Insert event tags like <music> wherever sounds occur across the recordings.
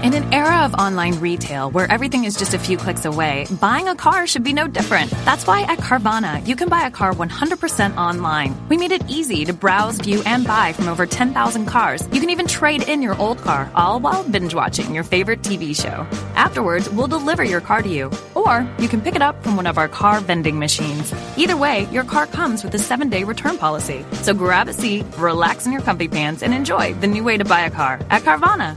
In an era of online retail where everything is just a few clicks away, buying a car should be no different. That's why at Carvana, you can buy a car 100% online. We made it easy to browse, view, and buy from over 10,000 cars. You can even trade in your old car, all while binge watching your favorite TV show. Afterwards, we'll deliver your car to you. Or you can pick it up from one of our car vending machines. Either way, your car comes with a seven day return policy. So grab a seat, relax in your comfy pants, and enjoy the new way to buy a car at Carvana.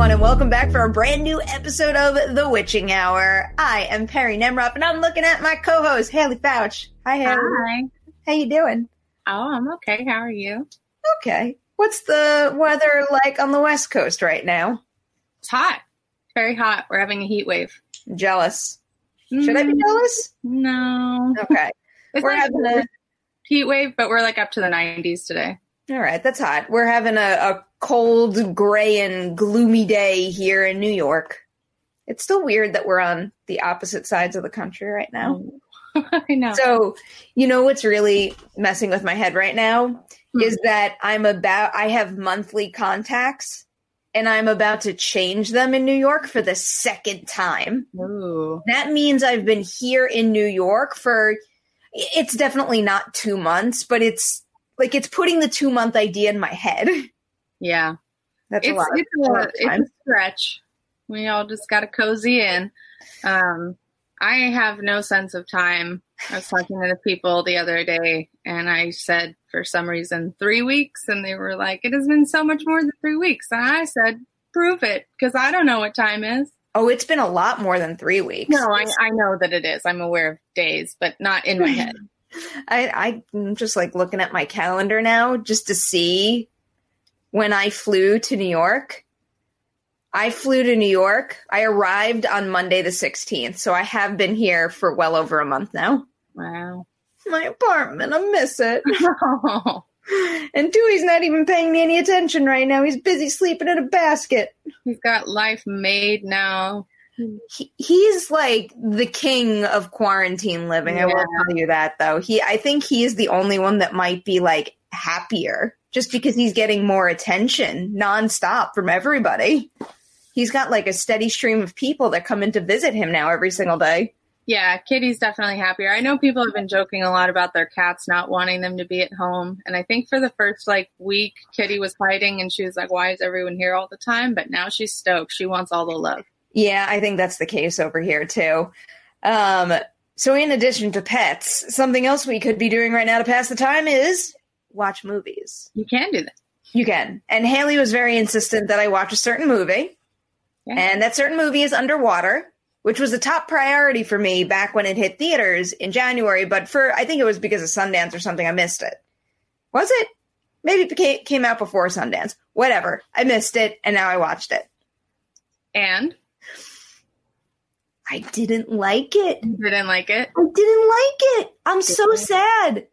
Everyone, and welcome back for a brand new episode of The Witching Hour. I am Perri Nemiroff, and I'm looking at my co-host Haleigh Foutch. Hi, Haleigh. Hi. How you doing? Oh, I'm okay. How are you? Okay. What's the weather like on the West Coast right now? It's hot. Very hot. We're having a heat wave. Jealous. Should I be Mm, jealous? No. Okay. <laughs> It's We're having a heat wave, but we're like up to the 90s today. all right. That's hot. We're having a, a cold, gray, and gloomy day here in New York. It's still weird that we're on the opposite sides of the country right now. <laughs> I know. So, you know what's really messing with my head right now Hmm. is that I'm about I have monthly contacts and I'm about to change them in New York for the second time. Ooh. That means I've been here in New York for it's definitely not 2 months, but it's like it's putting the 2 month idea in my head. <laughs> Yeah. That's a It's, lot. Of, it's, a lot a, it's a stretch. We all just got to cozy in. Um, I have no sense of time. I was talking to the people the other day and I said, for some reason, three weeks. And they were like, it has been so much more than three weeks. And I said, prove it because I don't know what time is. Oh, it's been a lot more than 3 weeks. No, I, I know that it is. I'm aware of days, but not in my <laughs> head. I, I'm just like looking at my calendar now just to see when I flew to New York. I flew to New York. I arrived on Monday the 16th, so I have been here for well over a month now. Wow. My apartment, I miss it. <laughs> <laughs> And Dewey's not even paying me any attention right now. He's busy sleeping in a basket. He's got life made now. He, he's like the king of quarantine living. I will tell you that though. He I think he is the only one that might be like happier just because he's getting more attention nonstop from everybody. He's got like a steady stream of people that come in to visit him now every single day. Yeah, Kitty's definitely happier. I know people have been joking a lot about their cats not wanting them to be at home. And I think for the first like week, Kitty was hiding and she was like, why is everyone here all the time? But now she's stoked. She wants all the love. Yeah, I think that's the case over here too. Um, so in addition to pets, something else we could be doing right now to pass the time is watch movies. You can do that. You can. And Haleigh was very insistent that I watch a certain movie. Yeah. And that certain movie is Underwater, which was a top priority for me back when it hit theaters in January. But for, I think it was because of Sundance or something, I missed it. Was it? Maybe it came out before Sundance. Whatever. I missed it and now I watched it. And I didn't like it. you didn't like it. I didn't like it. I'm so sad.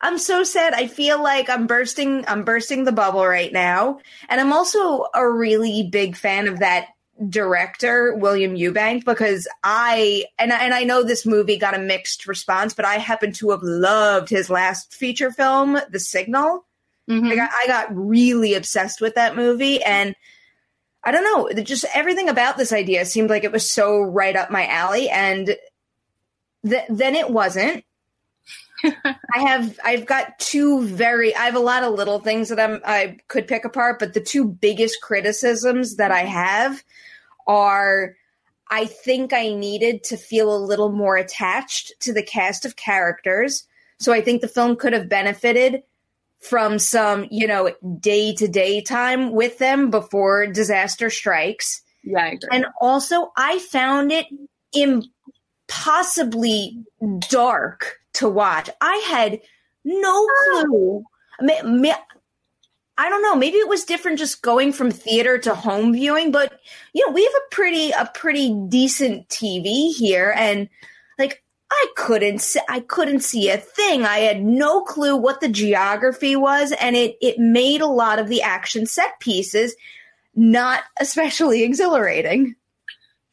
I'm so sad. I feel like I'm bursting I'm bursting the bubble right now. And I'm also a really big fan of that director, William Eubank, because I and I, and I know this movie got a mixed response, but I happen to have loved his last feature film, The Signal. Mhm. Like I, I got really obsessed with that movie, and I don't know, just everything about this idea seemed like it was so right up my alley, and th- then it wasn't. <laughs> I have I've got two very I have a lot of little things that I'm I could pick apart, but the two biggest criticisms that I have are I think I needed to feel a little more attached to the cast of characters. So I think the film could have benefited from some, you know, day to day time with them before disaster strikes. yeah. And also, I found it impossibly dark to watch. I had no clue. I don't know. Maybe it was different just going from theater to home viewing, but you know, we have a pretty a pretty decent TV here, and like I couldn't see, I couldn't see a thing. I had no clue what the geography was, and it it made a lot of the action set pieces not especially <laughs> exhilarating.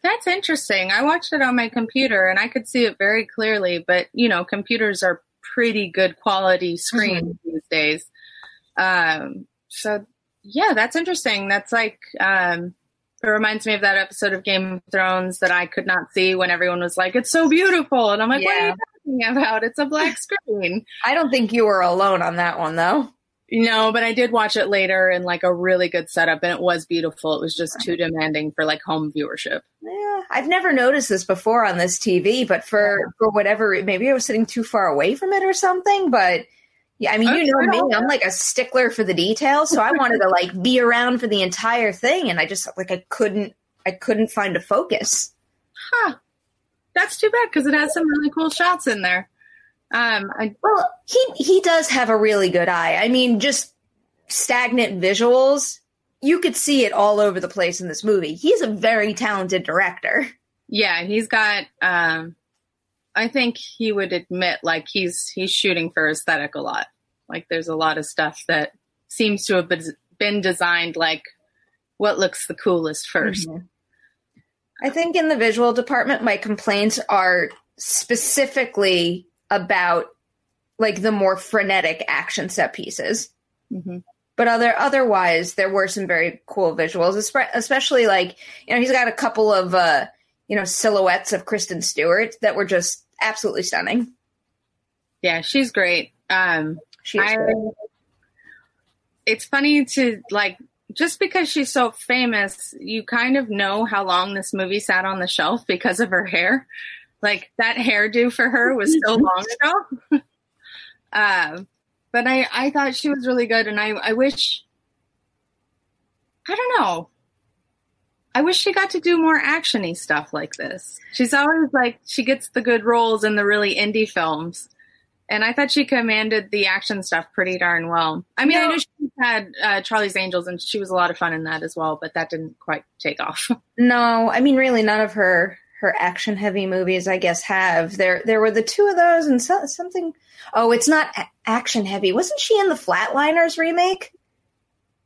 That's interesting. I watched it on my computer and I could see it very clearly, but you know, computers are pretty good quality screens these days. Um, so yeah, that's interesting. That's like, um, it reminds me of that episode of Game of Thrones that I could not see when everyone was like, it's so beautiful. And I'm like, what are you talking about? It's a black screen. <laughs> I don't think you were alone on that one though. No, but I did watch it later in like a really good setup and it was beautiful. It was just too demanding for like home viewership. Yeah, I've never noticed this before on this TV, but for for whatever, maybe I was sitting too far away from it or something. But yeah, I mean, you oh, know me, I'm like a stickler for the details, so I wanted to like be around for the entire thing, and I just like I couldn't, I couldn't find a focus. Huh. That's too bad because it has some really cool shots in there. Um, I, Well, he he does have a really good eye. I mean, just stagnant visuals. You could see it all over the place in this movie. He's a very talented director. yeah, he's got. Um, I think he would admit like he's he's shooting for aesthetic a lot. Like there's a lot of stuff that seems to have been, designed like what looks the coolest 1st I think in the visual department, my complaints are specifically about like the more frenetic action set pieces. Mhm. But other otherwise, there were some very cool visuals, especially like you know he's got a couple of uh, you know silhouettes of Kristen Stewart that were just absolutely stunning. Yeah, she's great. Um, She I, great. it's funny to like just because she's so famous, you kind of know how long this movie sat on the shelf because of her hair. Like that hairdo for her was so <laughs> long ago. um, but I, I thought she was really good, and I, I wish. I don't know. I wish she got to do more actiony stuff like this. She's always like she gets the good roles in the really indie films, and I thought she commanded the action stuff pretty darn well. I mean, I No. knew she had uh, Charlie's Angels, and she was a lot of fun in that as well, but that didn't quite take off. <laughs> No, I mean really none of her her action heavy movies I guess have. There there were the two of those and so, something Oh, it's not a- action heavy. Wasn't she in the Flatliners remake?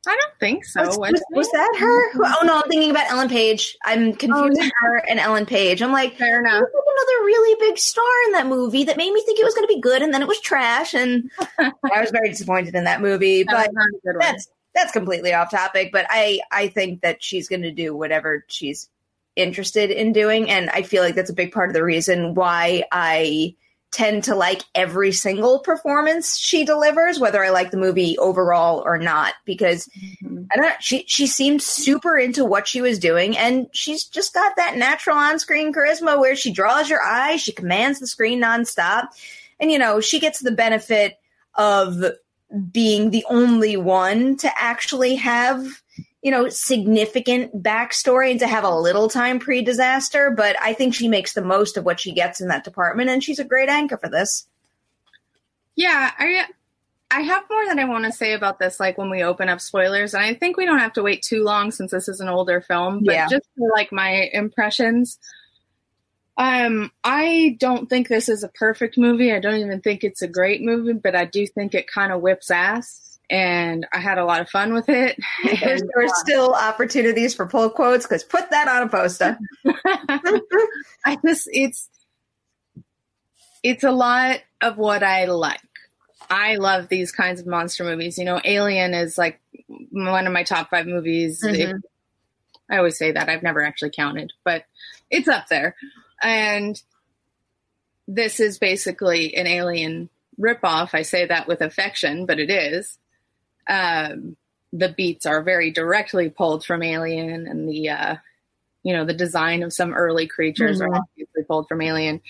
I don't think so. was, was was, that her? Oh no, I'm thinking about Ellen Page. I'm confusing oh, yeah. her and Ellen Page. I'm like, Fair enough. another really big star in that movie that made me think it was going to be good, and then it was trash, and <laughs> I was very disappointed in that movie. That But not a good one. that's that's completely off topic. But I I think that she's going to do whatever she's interested in doing, and I feel like that's a big part of the reason why I tend to like every single performance she delivers, whether I like the movie overall or not, because Mhm. I don't know, she she seemed super into what she was doing, and she's just got that natural on screen charisma where she draws your eye, she commands the screen nonstop, and you know she gets the benefit of being the only one to actually have you know significant backstory and to have a little time pre-disaster but i think she makes the most of what she gets in that department and she's a great anchor for this Yeah, I I have more that I want to say about this, like when we open up spoilers, and I think we don't have to wait too long since this is an older film. But Yeah. just for like my impressions, um, I don't think this is a perfect movie. I don't even think it's a great movie, but I do think it kind of whips ass, and I had a lot of fun with it. there's, <laughs> And, there's still opportunities for pull quotes because put that on a poster <laughs> I just it's it's a lot of what I like. I love these kinds of monster movies. You know, Alien is like one of my top five movies. Mhm. It- I always say that. I've never actually counted, but it's up there. And this is basically an Alien ripoff. I say that with affection, but it is. Um, the beats are very directly pulled from Alien, and the uh, you know the design of some early creatures Mhm. are obviously pulled from Alien.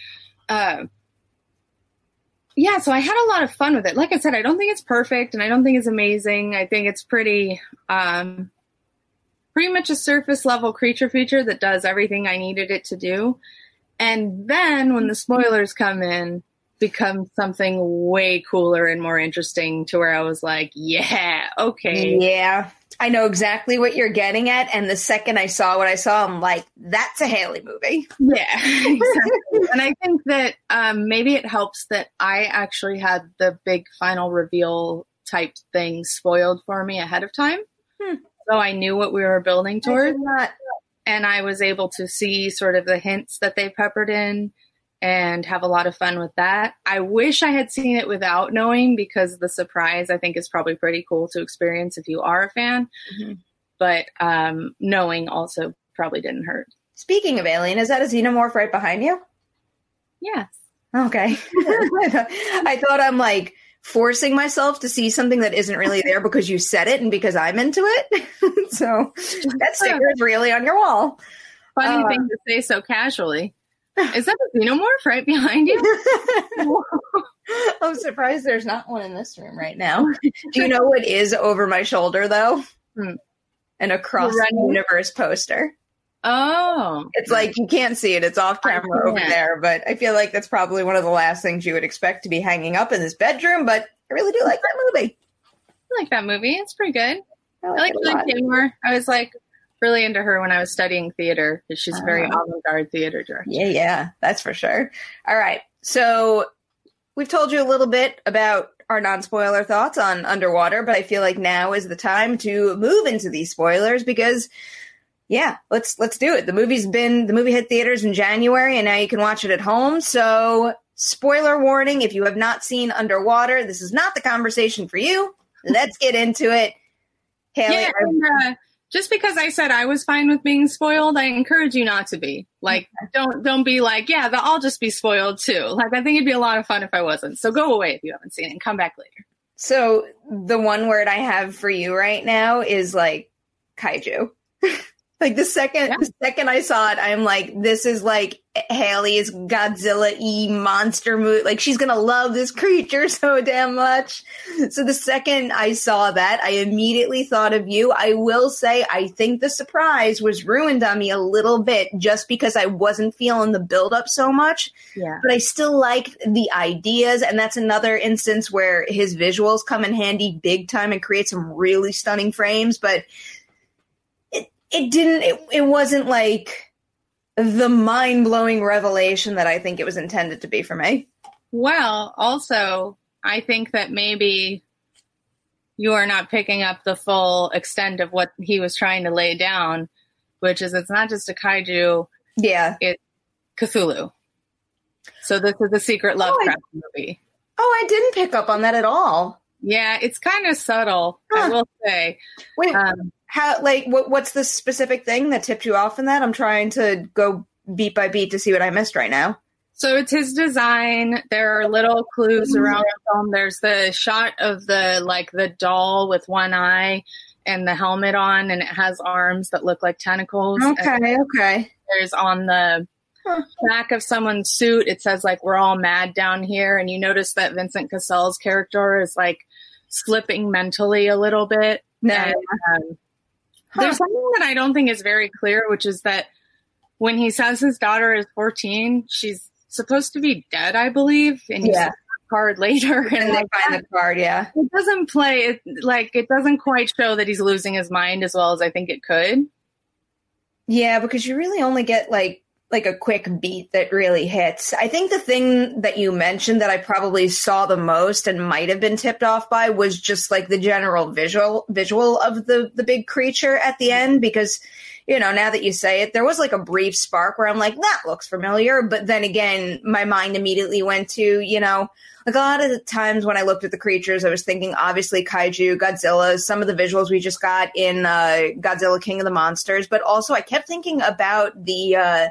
Uh, yeah, so I had a lot of fun with it. Like I said, I don't think it's perfect, and I don't think it's amazing. I think it's pretty, um, pretty much a surface level creature feature that does everything I needed it to do. And then when the spoilers come in, becomes something way cooler and more interesting to where I was like, yeah, okay. Yeah. I know exactly what you're getting at. And the second I saw what I saw, I'm like, that's a Haleigh movie. Yeah, <laughs> exactly. and I think that um, maybe it helps that I actually had the big final reveal type thing spoiled for me ahead of time. Hmm. So I knew what we were building towards, Not- and I was able to see sort of the hints that they peppered in and have a lot of fun with that. I wish I had seen it without knowing because the surprise I think is probably pretty cool to experience if you are a fan. Mhm. But um, knowing also probably didn't hurt. Speaking of Alien, is that a xenomorph right behind you? Yes. Okay. <laughs> I thought I'm like forcing myself to see something that isn't really there because you said it and because I'm into it. <laughs> so that <laughs> sticker is really on your wall. Funny Uh, thing to say so casually. Is that a xenomorph right behind you? <laughs> I'm surprised there's not one in this room right now. Do you know what is over my shoulder though? Hmm. An across the universe poster. Oh, It's like you can't see it. It's off camera over there, but I feel like that's probably one of the last things you would expect to be hanging up in this bedroom. But I really do like that movie. I like that movie. It's pretty good. I I like, like it a lot. I was like really into her when I was studying theater. 'cause She's a very Ah. avant-garde theater director. Yeah, yeah, that's for sure. All right. So we've told you a little bit about our non-spoiler thoughts on Underwater, but I feel like now is the time to move into these spoilers because yeah, let's let's do it. The movie's been the movie hit theaters in January and now you can watch it at home. So spoiler warning, if you have not seen Underwater, this is not the conversation for you. Let's get into it. Haleigh, Yeah, and, uh, just because I said I was fine with being spoiled, I encourage you not to be. Like, don't don't be like, yeah, I'll just be spoiled too. Like, I think it'd be a lot of fun if I wasn't. So go away if you haven't seen it and come back later. So the one word I have for you right now is like kaiju. <laughs> like the second Yeah. the second I saw it, I'm like, this is like Haleigh's Godzilla e monster movie. Like she's gonna love this creature <laughs> so damn much. So the second I saw that, I immediately thought of you. I will say I think the surprise was ruined on me a little bit just because I wasn't feeling the build up so much Yeah. but I still like the ideas. And that's another instance where his visuals come in handy big time and create some really stunning frames. But it, it didn't, it, it wasn't like the mind blowing revelation that I think it was intended to be for me. Well, also, I think that maybe you are not picking up the full extent of what he was trying to lay down, which is it's not just a kaiju, Yeah. It's Cthulhu. So this is a secret Lovecraft movie. Oh, I didn't pick up on that at all. Yeah, it's kind of subtle, I will say. Wait, Um, how, like, what, what's the specific thing that tipped you off in that? I'm trying to go beat by beat to see what I missed right now. So it's his design. There are little clues around the film. There's the shot of the like the doll with one eye and the helmet on, and it has arms that look like tentacles. Okay, okay. there's on the Huh. back of someone's suit. It says like "We're all mad down here," and you notice that Vincent Cassel's character is like slipping mentally a little bit. No. And, um, Huh. There's something that I don't think is very clear, which is that when he says his daughter is 14, she's supposed to be dead, I believe, and you Yeah. the card later, and, And they like, find the card, yeah. it doesn't play it like it doesn't quite show that he's losing his mind as well as I think it could. Yeah, because you really only get like like a quick beat that really hits. I think the thing that you mentioned that I probably saw the most and might have been tipped off by was just like the general visual visual of the the big creature at the end because you know, now that you say it, there was like a brief spark where I'm like, that looks familiar. But then again, my mind immediately went to, you know, like a lot of the times when I looked at the creatures, I was thinking obviously kaiju, Godzilla, some of the visuals we just got in uh, Godzilla King of the Monsters, but also I kept thinking about the uh,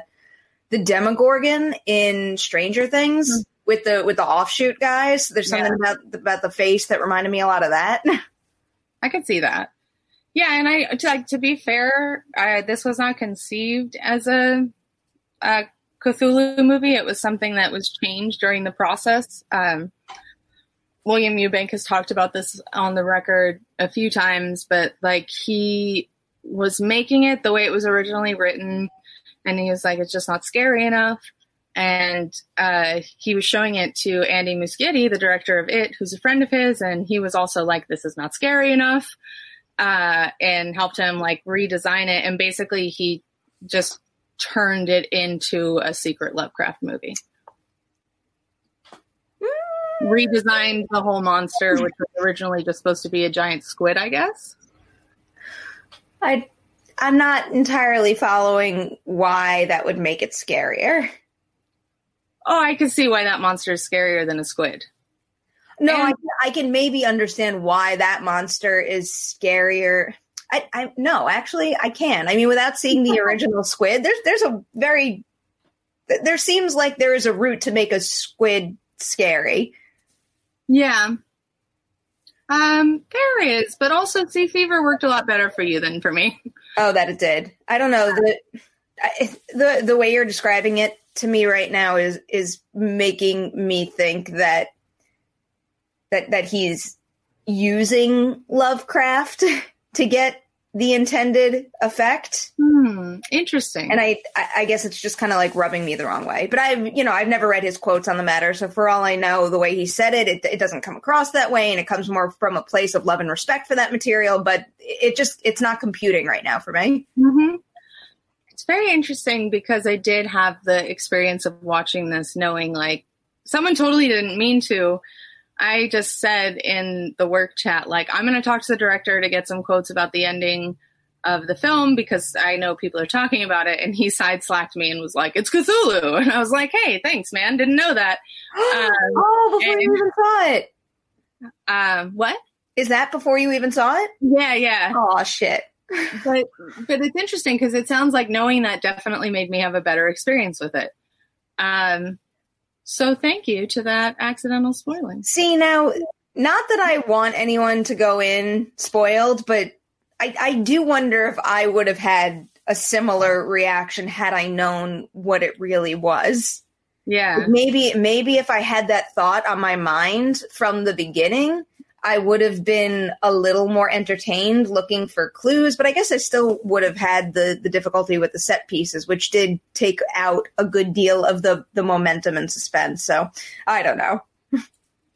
the Demogorgon in Stranger Things mm-hmm. with the with the offshoot guys. There's something yeah. about about the face that reminded me a lot of that. <laughs> I could see that. Yeah, and I to, like to be fair, I, this was not conceived as a, a, Cthulhu movie. It was something that was changed during the process. Um, William Eubank has talked about this on the record a few times, but like he was making it the way it was originally written, and he was like, "It's just not scary enough." And uh, he was showing it to Andy Muschietti, the director of It, who's a friend of his, and he was also like, "This is not scary enough." uh, and helped him like redesign it. And basically, he just turned it into a secret Lovecraft movie. Redesigned the whole monster, which was originally just supposed to be a giant squid, I guess. I I'm not entirely following why that would make it scarier. Oh, I can see why that monster is scarier than a squid. No, and- I, I, can maybe understand why that monster is scarier. I, I no, actually, I can. I mean, without seeing the original squid, there's there's a very there seems like there is a route to make a squid scary. Yeah. Um, there is, but also Sea Fever worked a lot better for you than for me. Oh, that it did. I don't know the the the way you're describing it to me right now is is making me think that that that he's using Lovecraft <laughs> to get the intended effect. Hmm, interesting. And I, I guess it's just kind of like rubbing me the wrong way. But I've, you know, I've never read his quotes on the matter, so for all I know, the way he said it, it, it doesn't come across that way, and it comes more from a place of love and respect for that material. But it just, it's not computing right now for me. Mm-hmm. It's very interesting because I did have the experience of watching this, knowing like someone totally didn't mean to, I just said in the work chat, like, I'm going to talk to the director to get some quotes about the ending of the film because I know people are talking about it. And he side slacked me and was like, it's Cthulhu. <laughs> And I was like, hey, thanks, man. Didn't know that. <gasps> Um, oh, before and, you even saw it. Um, what? Is that before you even saw it? Yeah, yeah. Oh, shit. <laughs> but but it's interesting because it sounds like knowing that definitely made me have a better experience with it. Um, so thank you to that accidental spoiling. See, now, not that I want anyone to go in spoiled, but I, I do wonder if I would have had a similar reaction had I known what it really was. Yeah. Maybe maybe if I had that thought on my mind from the beginning, I would have been a little more entertained looking for clues, but I guess I still would have had the the difficulty with the set pieces, which did take out a good deal of the the momentum and suspense. So I don't know.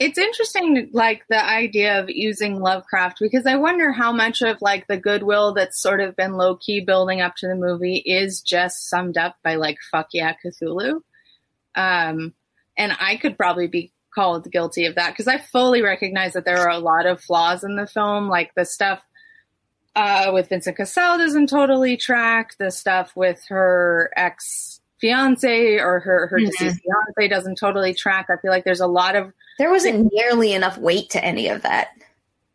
It's interesting, like the idea of using Lovecraft, because I wonder how much of like the goodwill that's sort of been low key building up to the movie is just summed up by like "fuck yeah, Cthulhu." Um, and I could probably be called guilty of that because I fully recognize that there are a lot of flaws in the film, like the stuff uh, with Vincent Cassel doesn't totally track. The stuff with her ex fiance or her her mm-hmm. deceased fiance doesn't totally track. I feel like there's a lot of there wasn't nearly enough weight to any of that.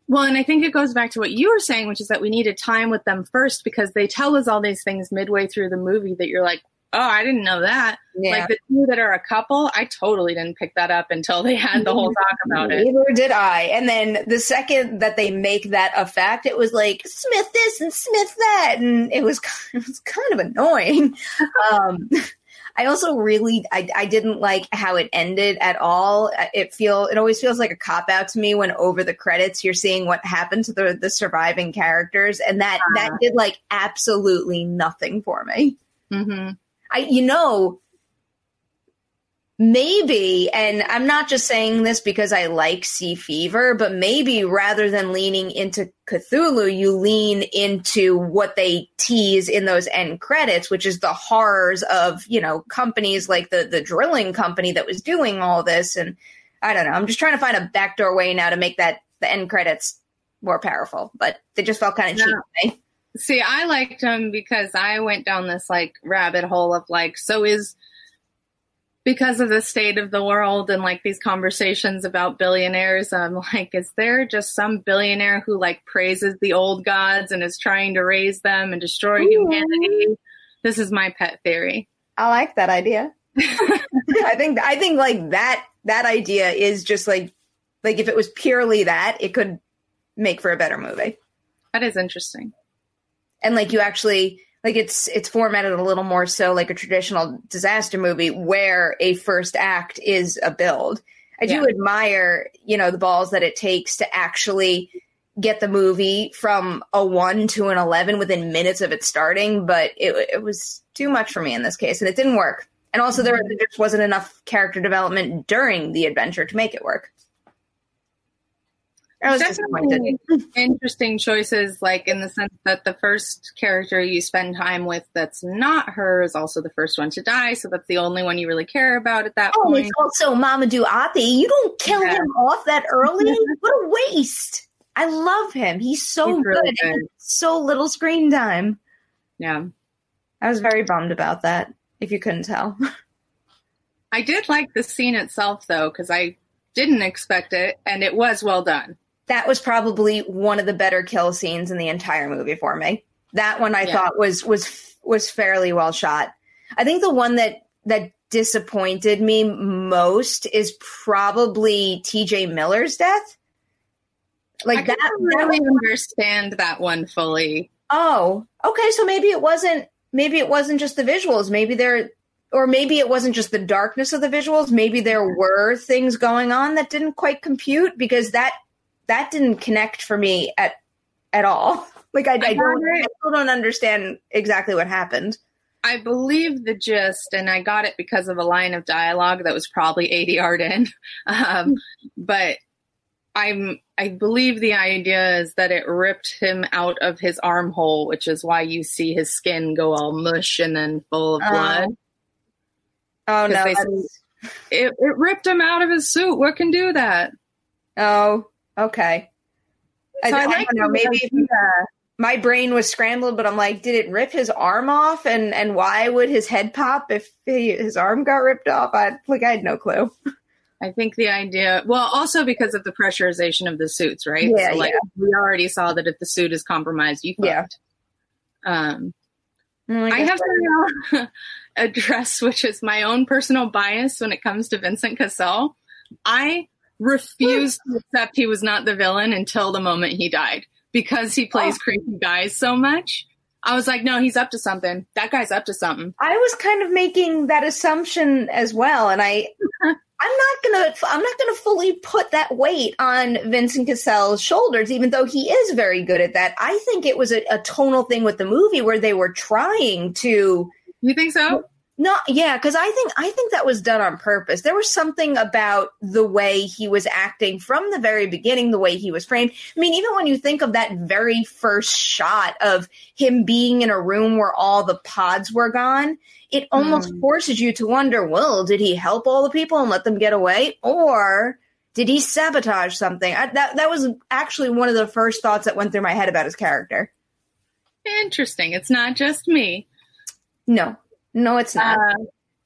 Well, and I think it goes back to what you were saying, which is that we needed time with them first because they tell us all these things midway through the movie that you're like, oh, I didn't know that. Yeah. Like the two that are a couple, I totally didn't pick that up until they had the whole talk about it. Neither did I. And then the second that they make that a fact, it was like Smith this and Smith that, and it was <laughs> it was kind of annoying. <laughs> um, I also really I, I didn't like how it ended at all. It feel it always feels like a cop out to me when over the credits you're seeing what happened to the the surviving characters, and that uh, that uh-huh. did like absolutely nothing for me. Mm-hmm. I, you know, maybe, and I'm not just saying this because I like Sea Fever, but maybe rather than leaning into Cthulhu, you lean into what they tease in those end credits, which is the horrors of, you know, companies like the the drilling company that was doing all this. And I don't know. I'm just trying to find a backdoor way now to make that the end credits more powerful, but they just felt kind of cheap to me. See, I liked him because I went down this like rabbit hole of like, so is because of the state of the world and like these conversations about billionaires, I'm like, is there just some billionaire who like praises the old gods and is trying to raise them and destroy Ooh. humanity? This is my pet theory. I like that idea. <laughs> I think I think like that that idea is just like like if it was purely that, it could make for a better movie. That is interesting. And like you actually like it's it's formatted a little more so like a traditional disaster movie where a first act is a build. I do Yeah. admire, you know, the balls that it takes to actually get the movie from a 1 to an 11 within minutes of it starting, but it it was too much for me in this case and it didn't work. And also there, mm-hmm. there just wasn't enough character development during the adventure to make it work. I was disappointed. Definitely interesting choices, like in the sense that the first character you spend time with that's not her is also the first one to die, so that's the only one you really care about at that oh, point. Oh, point. it's also Mamoudou Athie. You don't kill Yeah. him off that early. <laughs> what a waste. I love him. He's so He's really and good. So little screen time. Yeah. I was very bummed about that, if you couldn't tell. I did like the scene itself though, because I didn't expect it, and it was well done. That was probably one of the better kill scenes in the entire movie for me. That one I Yeah. thought was was was fairly well shot. I think the one that that disappointed me most is probably T.J. Miller's death. Like I that, really understand that one fully. Oh, okay. So maybe it wasn't. Maybe it wasn't just the visuals. Maybe there, or maybe it wasn't just the darkness of the visuals. Maybe there were things going on that didn't quite compute because that that didn't connect for me at at all. <laughs> Like I, I, I don't, I still don't understand exactly what happened. I believe the gist, and I got it because of a line of dialogue that was probably ADR'd in. <laughs> Um, but I'm I believe the idea is that it ripped him out of his armhole, which is why you see his skin go all mush and then full of Oh. blood. Oh no! It, it ripped him out of his suit. What can do that? oh, okay. So I like don't know. Maybe idea. my brain was scrambled, but I'm like, did it rip his arm off? And and why would his head pop if he, his arm got ripped off? I like I had no clue. <laughs> I think the idea, well, also because of the pressurization of the suits, right? Yeah, so, like, yeah. we already saw that if the suit is compromised, you Yeah. fucked. Um, Mm, I guess have to <laughs> address, which is my own personal bias when it comes to Vincent Cassel. I refuse to accept he was not the villain until the moment he died because he plays Oh. creepy guys so much. I was like, no, he's up to something. That guy's up to something. I was kind of making that assumption as well, and I. <laughs> I'm not gonna. I'm not gonna fully put that weight on Vincent Cassel's shoulders, even though he is very good at that. I think it was a, a tonal thing with the movie where they were trying to You think so? No, yeah, because I think I think that was done on purpose. There was something about the way he was acting from the very beginning, the way he was framed. I mean, even when you think of that very first shot of him being in a room where all the pods were gone, it almost Hmm. forces you to wonder: Well, did he help all the people and let them get away, or did he sabotage something? I, that that was actually one of the first thoughts that went through my head about his character. Interesting. It's not just me. No, no, it's not. Uh,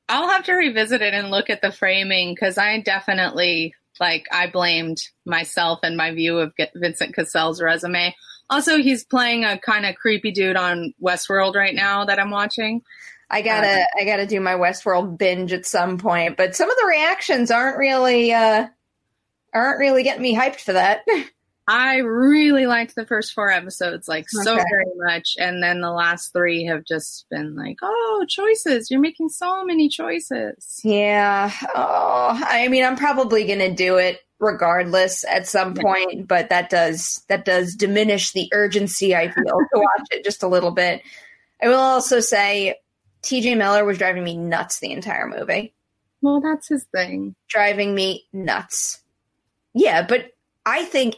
I'll have to revisit it and look at the framing because I definitely like I blamed myself and my view of Vincent Cassel's resume. Also, he's playing a kind of creepy dude on Westworld right now that I'm watching. I gotta I gotta do my Westworld binge at some point, but some of the reactions aren't really uh aren't really getting me hyped for that. <laughs> I really liked the first four episodes, like so very much, and then the last three have just been like, oh, choices! You're making so many choices. yeah. Oh, I mean, I'm probably gonna do it regardless at some point, but that does that does diminish the urgency I feel to watch it just a little bit. I will also say, T.J. Miller was driving me nuts the entire movie. Well, that's his thing. driving me nuts. Yeah, but I think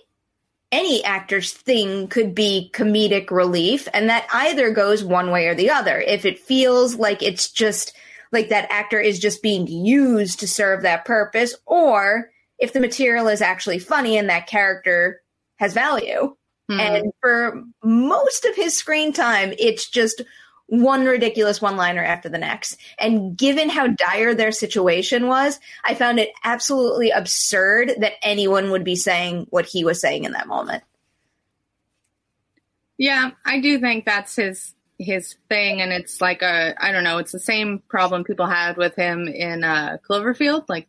any actor's thing could be comedic relief, and that either goes one way or the other. If it feels like it's just like that actor is just being used to serve that purpose, or if the material is actually funny and that character has value. Hmm. And for most of his screen time, it's just one ridiculous one liner after the next. And given how dire their situation was, I found it absolutely absurd that anyone would be saying what he was saying in that moment. Yeah, I do think that's his his thing, and it's like a I don't know. It's the same problem people had with him in uh, Cloverfield, like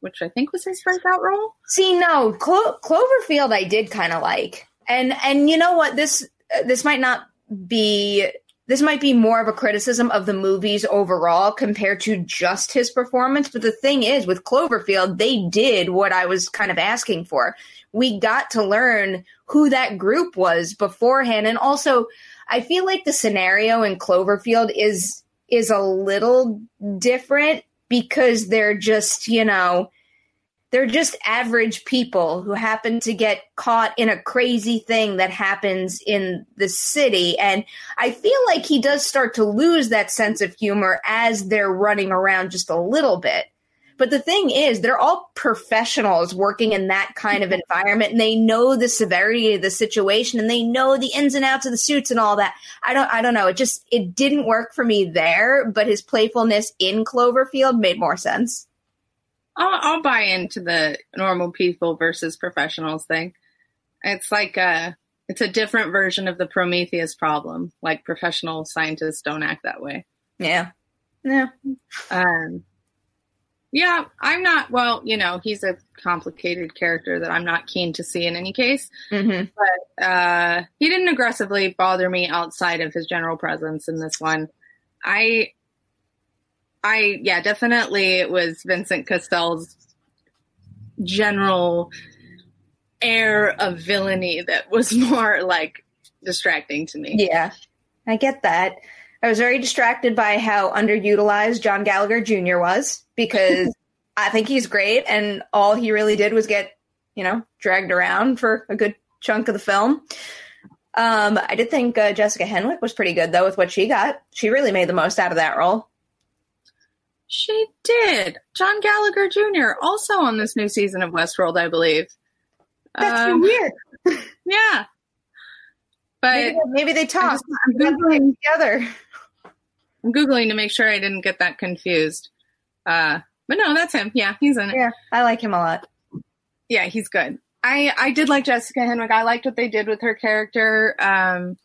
which I think was his breakout role. See, no, Clo- Cloverfield I did kind of like. And and you know what this this might not be this might be more of a criticism of the movies overall compared to just his performance, but the thing is with Cloverfield they did what I was kind of asking for. We got to learn who that group was beforehand and also I feel like the scenario in Cloverfield is is a little different because they're just, you know, they're just average people who happen to get caught in a crazy thing that happens in the city. And I feel like he does start to lose that sense of humor as they're running around just a little bit. But the thing is, they're all professionals working in that kind of environment and they know the severity of the situation and they know the ins and outs of the suits and all that. I don't, I don't know. It just, it didn't work for me there, but his playfulness in Cloverfield made more sense. I'll, I'll buy into the normal people versus professionals thing. It's like a it's a different version of the Prometheus problem. Like professional scientists don't act that way. Yeah. Yeah. Um, yeah, I'm not. Well, you know, he's a complicated character that I'm not keen to see in any case. Mm-hmm. But uh, he didn't aggressively bother me outside of his general presence in this one. I, I yeah, definitely it was Vincent Cassel's general air of villainy that was <laughs> more like distracting to me. Yeah. I get that. I was very distracted by how underutilized John Gallagher Jr. was because <laughs> I think he's great and all he really did was get, you know, dragged around for a good chunk of the film. Um, I did think uh, Jessica Henwick was pretty good though with what she got. She really made the most out of that role. She did. John Gallagher Jr. also on this new season of Westworld, I believe. That's Um, weird. <laughs> Yeah. But Maybe, maybe they talked I'm Googling, together. I'm Googling to make sure I didn't get that confused. Uh, but no, that's him. Yeah, he's in it. Yeah, I like him a lot. Yeah, he's good. I, I did like Jessica Henwick. I liked what they did with her character. Um,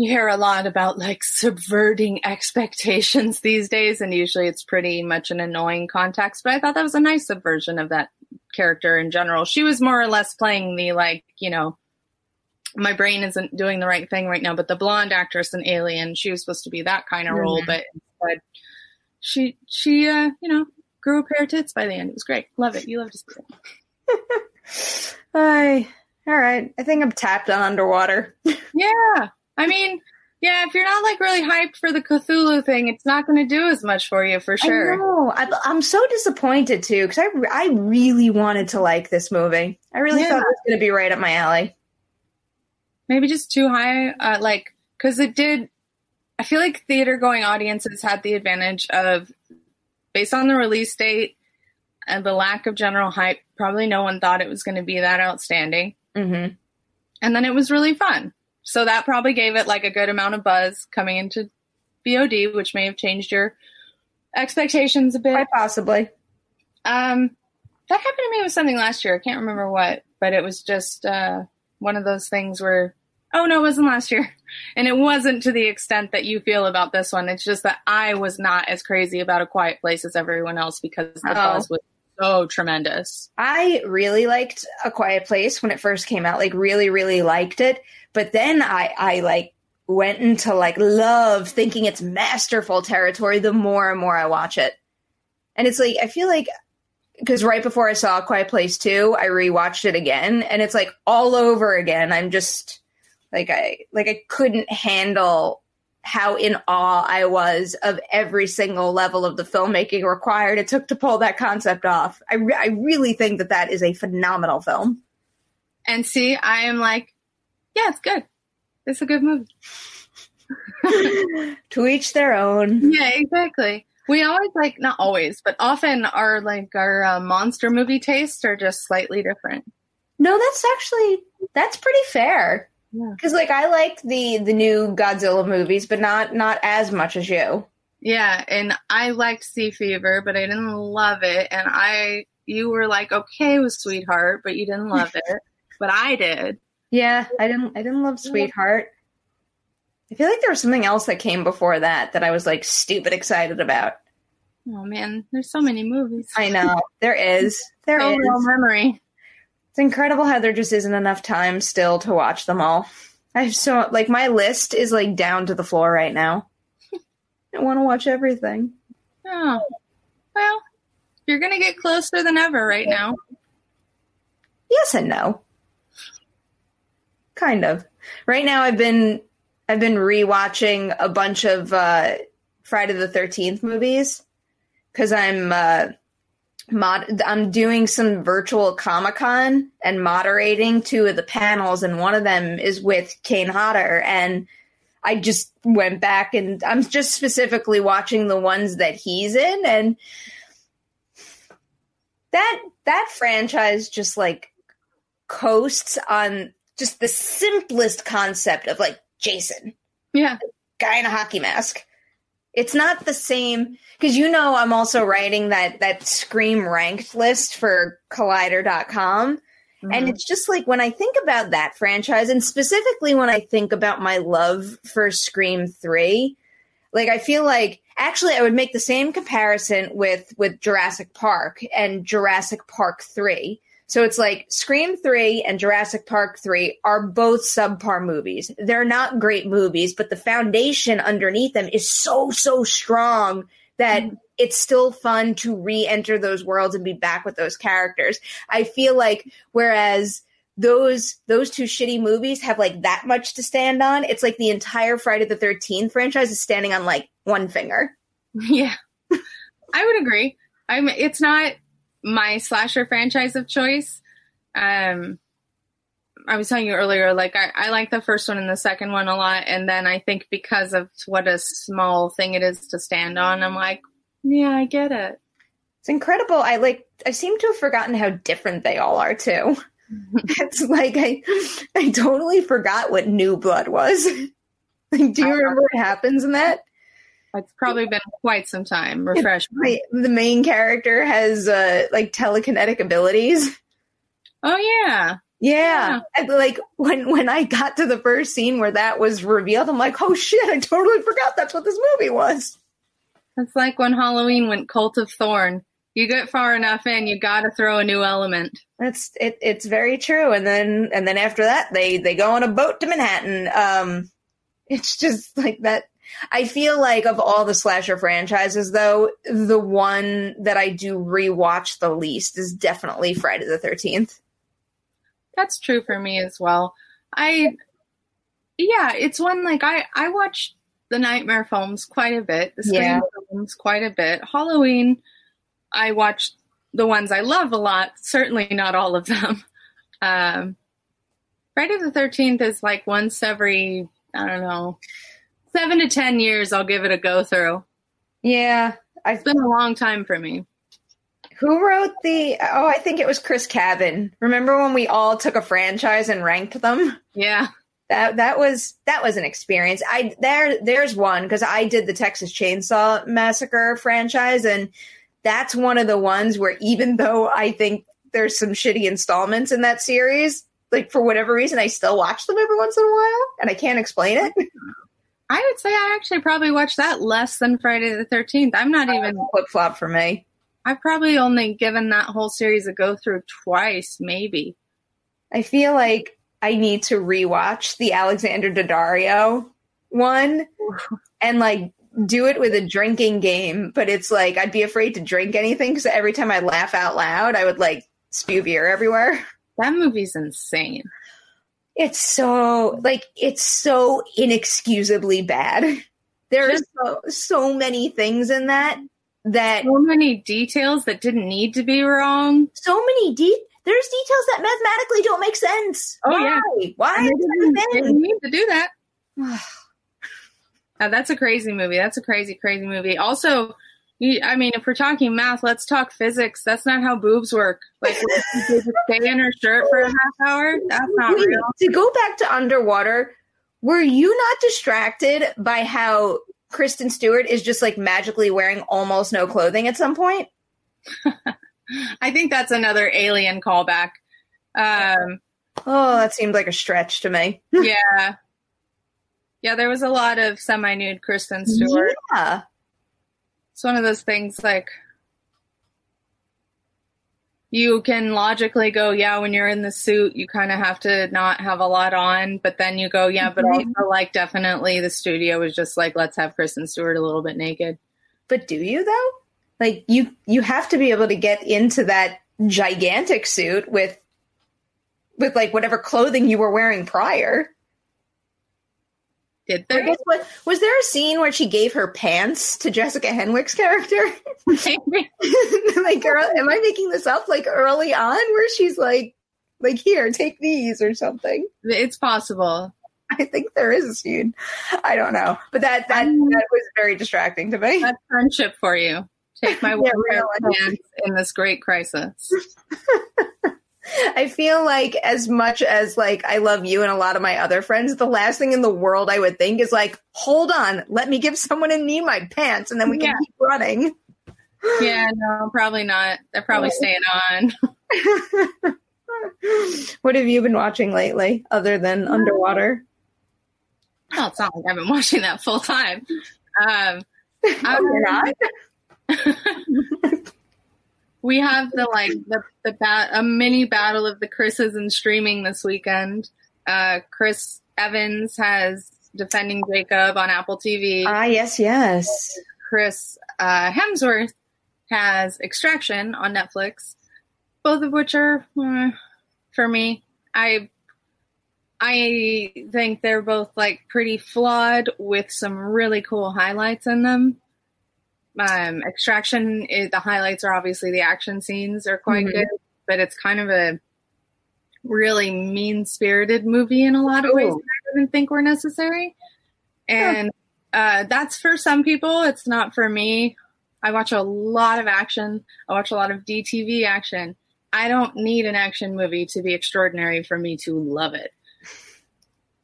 you hear a lot about like subverting expectations these days, and usually it's pretty much an annoying context. But I thought that was a nice subversion of that character in general. She was more or less playing the like, you know, my brain isn't doing the right thing right now, but the blonde actress in Alien, she was supposed to be that kind of role, Mhm. but instead she she uh, you know, grew a pair of tits by the end. It was great. Love it. You love to see it. <laughs> Hi. All right. I think I'm tapped on underwater. <laughs> Yeah. I mean, yeah, if you're not like really hyped for the Cthulhu thing, it's not going to do as much for you for I sure. know. I, I'm so disappointed too because I, I really wanted to like this movie. I really Yeah. thought it was going to be right up my alley. Maybe just too high, uh, like because it did. I feel like theater going audiences had the advantage of, based on the release date and the lack of general hype, probably no one thought it was going to be that outstanding. Mm-hmm. And then it was really fun. So that probably gave it like a good amount of buzz coming into VOD, which may have changed your expectations a bit. Quite possibly. Um, that happened to me with something last year. I can't remember what, but it was just uh, one of those things where, oh no, it wasn't last year, <laughs> and it wasn't to the extent that you feel about this one. It's just that I was not as crazy about A Quiet Place as everyone else because the Oh. buzz was so tremendous. I really liked A Quiet Place when it first came out. Like really, really liked it. But then I, I like went into like love, thinking it's masterful territory. The more and more I watch it, and it's like I feel like because right before I saw Quiet Place two, I rewatched it again, and it's like all over again. I'm just like I like I couldn't handle how in awe I was of every single level of the filmmaking required it took to pull that concept off. I, re- I really think that that is a phenomenal film. And see, I am like, yeah, it's good. It's a good movie. <laughs> to each their own. Yeah, exactly. We always like, not always, but often our like our uh, monster movie tastes are just slightly different. No, that's actually that's pretty fair. Yeah. Because like I like the the new Godzilla movies, but not not as much as you. Yeah, and I liked Sea Fever, but I didn't love it. And I, you were like okay with Sweetheart, but you didn't love it. <laughs> but I did. Yeah, I didn't I didn't love Sweetheart. I feel like there was something else that came before that that I was like stupid excited about. Oh man, there's so many movies. I know there is. <laughs> There is. Overall memory. It's incredible how there just isn't enough time still to watch them all. I have so like my list is like down to the floor right now. <laughs> I want to watch everything. Oh, well, you're gonna get closer than ever right now. Yes and no. Kind of. Right now I've been I've been rewatching a bunch of uh Friday the 13th movies cuz I'm uh mod I'm doing some virtual Comic-Con and moderating two of the panels and one of them is with Kane Hodder and I just went back and I'm just specifically watching the ones that he's in and that that franchise just like coasts on just the simplest concept of like Jason, Yeah. guy in a hockey mask. It's not the same because you know I'm also writing that that Scream ranked list for Collider.com. And mm-hmm. it's just like when I think about that franchise, and specifically when I think about my love for Scream 3, like I feel like actually I would make the same comparison with with Jurassic Park and Jurassic Park 3. So it's like Scream 3 and Jurassic Park 3 are both subpar movies. They're not great movies, but the foundation underneath them is so so strong that mm-hmm. it's still fun to re-enter those worlds and be back with those characters. I feel like whereas those those two shitty movies have like that much to stand on, it's like the entire Friday the 13th franchise is standing on like one finger. <laughs> Yeah, I would agree. I'm. It's not my slasher franchise of choice. Um, I was telling you earlier, like I, I like the first one and the second one a lot, and then I think because of what a small thing it is to stand on, I'm like, yeah, I get it. It's incredible. I like I seem to have forgotten how different they all are too. <laughs> it's like I I totally forgot what New Blood was. <laughs> like, do you remember what happens in that? It's probably been quite some time. Refresh. the main character has uh like telekinetic abilities. Oh yeah, Yeah. And, like when when I got to the first scene where that was revealed, I'm like, oh shit, I totally forgot that's what this movie was. it's like when Halloween went Cult of Thorn. You get far enough in, you got to throw a new element. That's it. It's very true. And then and then after that, they they go on a boat to Manhattan. Um, it's just like that. I feel like of all the slasher franchises, though, the one that I do rewatch the least is definitely Friday the Thirteenth. That's true for me as well. I, yeah, it's one like I I watch the Nightmare films quite a bit, the Scream Yeah. films quite a bit. Halloween, I watch the ones I love a lot. Certainly not all of them. Um, Friday the Thirteenth is like once every I don't know seven to ten years. I'll give it a go through. Yeah, I It's been a long time for me. Who wrote the? Oh, I think it was Chris Cabin. Remember when we all took a franchise and ranked them? Yeah, That that was that was an experience. I there there's one because I did the Texas Chainsaw Massacre franchise, and that's one of the ones where even though I think there's some shitty installments in that series, like for whatever reason, I still watch them every once in a while, and I can't explain it. <laughs> I would say I actually probably watched that less than Friday the Thirteenth. I'm not even Flip flop for me. I've probably only given that whole series a go through twice, maybe. I feel like I need to rewatch the Alexandra Daddario one <sighs> and like do it with a drinking game, but it's like I'd be afraid to drink anything because every time I laugh out loud, I would like spew beer everywhere. <laughs> That movie's insane. It's so like it's so inexcusably bad. There's so, so many things in that that So many details that didn't need to be wrong. so many de- there's details that mathematically don't make sense. Oh, Why? yeah. Why And they didn't, that a they thing? didn't need to do that. <sighs> Uh, that's a crazy movie. That's a crazy, crazy movie. Also, you, I mean, if we're talking math, let's talk physics. That's not how boobs work. Like, <laughs> stay in her shirt for a half hour. That's not Wait, real. To go back to underwater, were you not distracted by how Kristen Stewart is just like magically wearing almost no clothing at some point? <laughs> I think that's another alien callback. Um, Oh, that seemed like a stretch to me. <laughs> yeah, yeah. There was a lot of semi-nude Kristen Stewart. Yeah. It's one of those things like you can logically go, yeah, when you're in the suit, you kind of have to not have a lot on, but then you go, yeah, but Right. also like definitely the studio was just like, let's have Kristen Stewart a little bit naked. But do you though? Like you you have to be able to get into that gigantic suit with with like whatever clothing you were wearing prior. Did I there? guess what was there a scene where she gave her pants to Jessica Henwick's character? <laughs> Like girl, am I making this up like early on where she's like like here, take these or something? It's possible. I think there is a scene. I don't know. But that that, Um, that was very distracting to me. That's friendship for you. Take my <laughs> Yeah, one pair of really. pants in this great crisis. <laughs> I feel like as much as like I love you and a lot of my other friends, the last thing in the world I would think is like, hold on, let me give someone a knee my pants and then we can Yeah. keep running. Yeah, no, probably not. They're probably staying on. <laughs> <laughs> what have you been watching lately other than underwater? Well, it's not like I've been watching that full time. Um, <laughs> Oh, you're not? We have the like the the bat a mini battle of the Chris's in streaming this weekend. Uh, Chris Evans has defending Jacob on Apple TV. Ah, yes, yes. Chris uh, Hemsworth has Extraction on Netflix. Both of which are eh, for me. I I think they're both like pretty flawed with some really cool highlights in them. Um, Extraction, it, the highlights are obviously the action scenes are quite Mhm. good, but it's kind of a really mean spirited movie in a lot of ways Ooh. that I didn't think were necessary. And uh, that's for some people. It's not for me. I watch a lot of action. I watch a lot of DTV action. I don't need an action movie to be extraordinary for me to love it.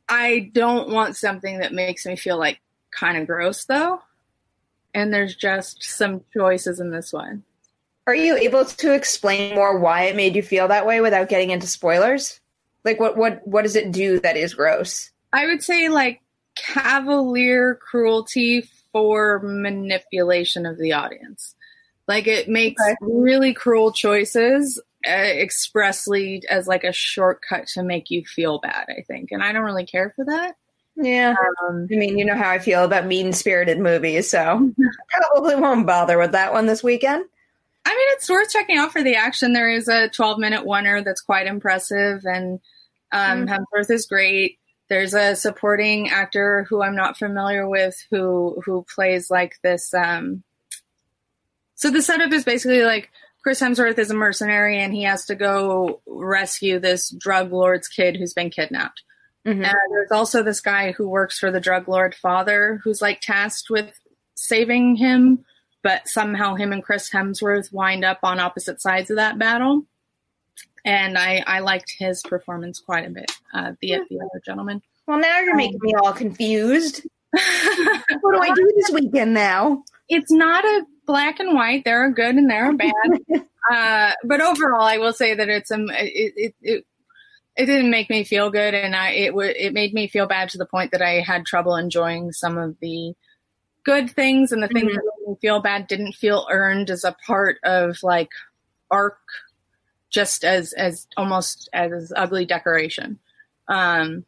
I don't want something that makes me feel like kind of gross though. And there's just some choices in this one. Are you able to explain more why it made you feel that way without getting into spoilers? Like what what what does it do that is gross? I would say like cavalier cruelty for manipulation of the audience. Like it makes Okay. really cruel choices uh, expressly as like a shortcut to make you feel bad, I think. And I don't really care for that. Yeah. Um, I mean, you know how I feel about mean spirited movies, so <laughs> probably won't bother with that one this weekend. I mean, it's worth checking out for the action. There is a 12 minute oneer that's quite impressive, and um, Hemsworth is great. There's a supporting actor who I'm not familiar with who who plays like this. Um, so the setup is basically like Chris Hemsworth is a mercenary and he has to go rescue this drug lord's kid who's been kidnapped. Mhm. And there's also this guy who works for the drug lord father who's like tasked with saving him, but somehow him and Chris Hemsworth wind up on opposite sides of that battle. And I, I liked his performance quite a bit, uh, the, the other gentleman. Well, now you're making me all confused. <laughs> What do I do this weekend now? it's not a black and white. There are good and there are bad. <laughs> uh, but overall, I will say that it's um it it, it it didn't make me feel good, and I it would it made me feel bad to the point that I had trouble enjoying some of the good things, and the things Mhm. that made me feel bad didn't feel earned as a part of like arc, just as as almost as ugly decoration. Um,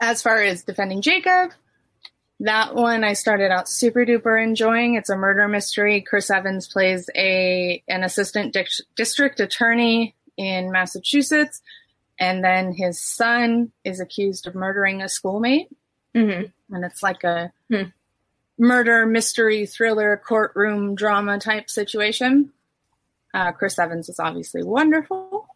as far as defending Jacob, that one I started out super duper enjoying. It's a murder mystery. Chris Evans plays a an assistant dic- district attorney in Massachusetts, and then his son is accused of murdering a schoolmate, Mm-hmm. and it's like a Hmm. murder mystery thriller courtroom drama type situation. Uh, Chris Evans is obviously wonderful.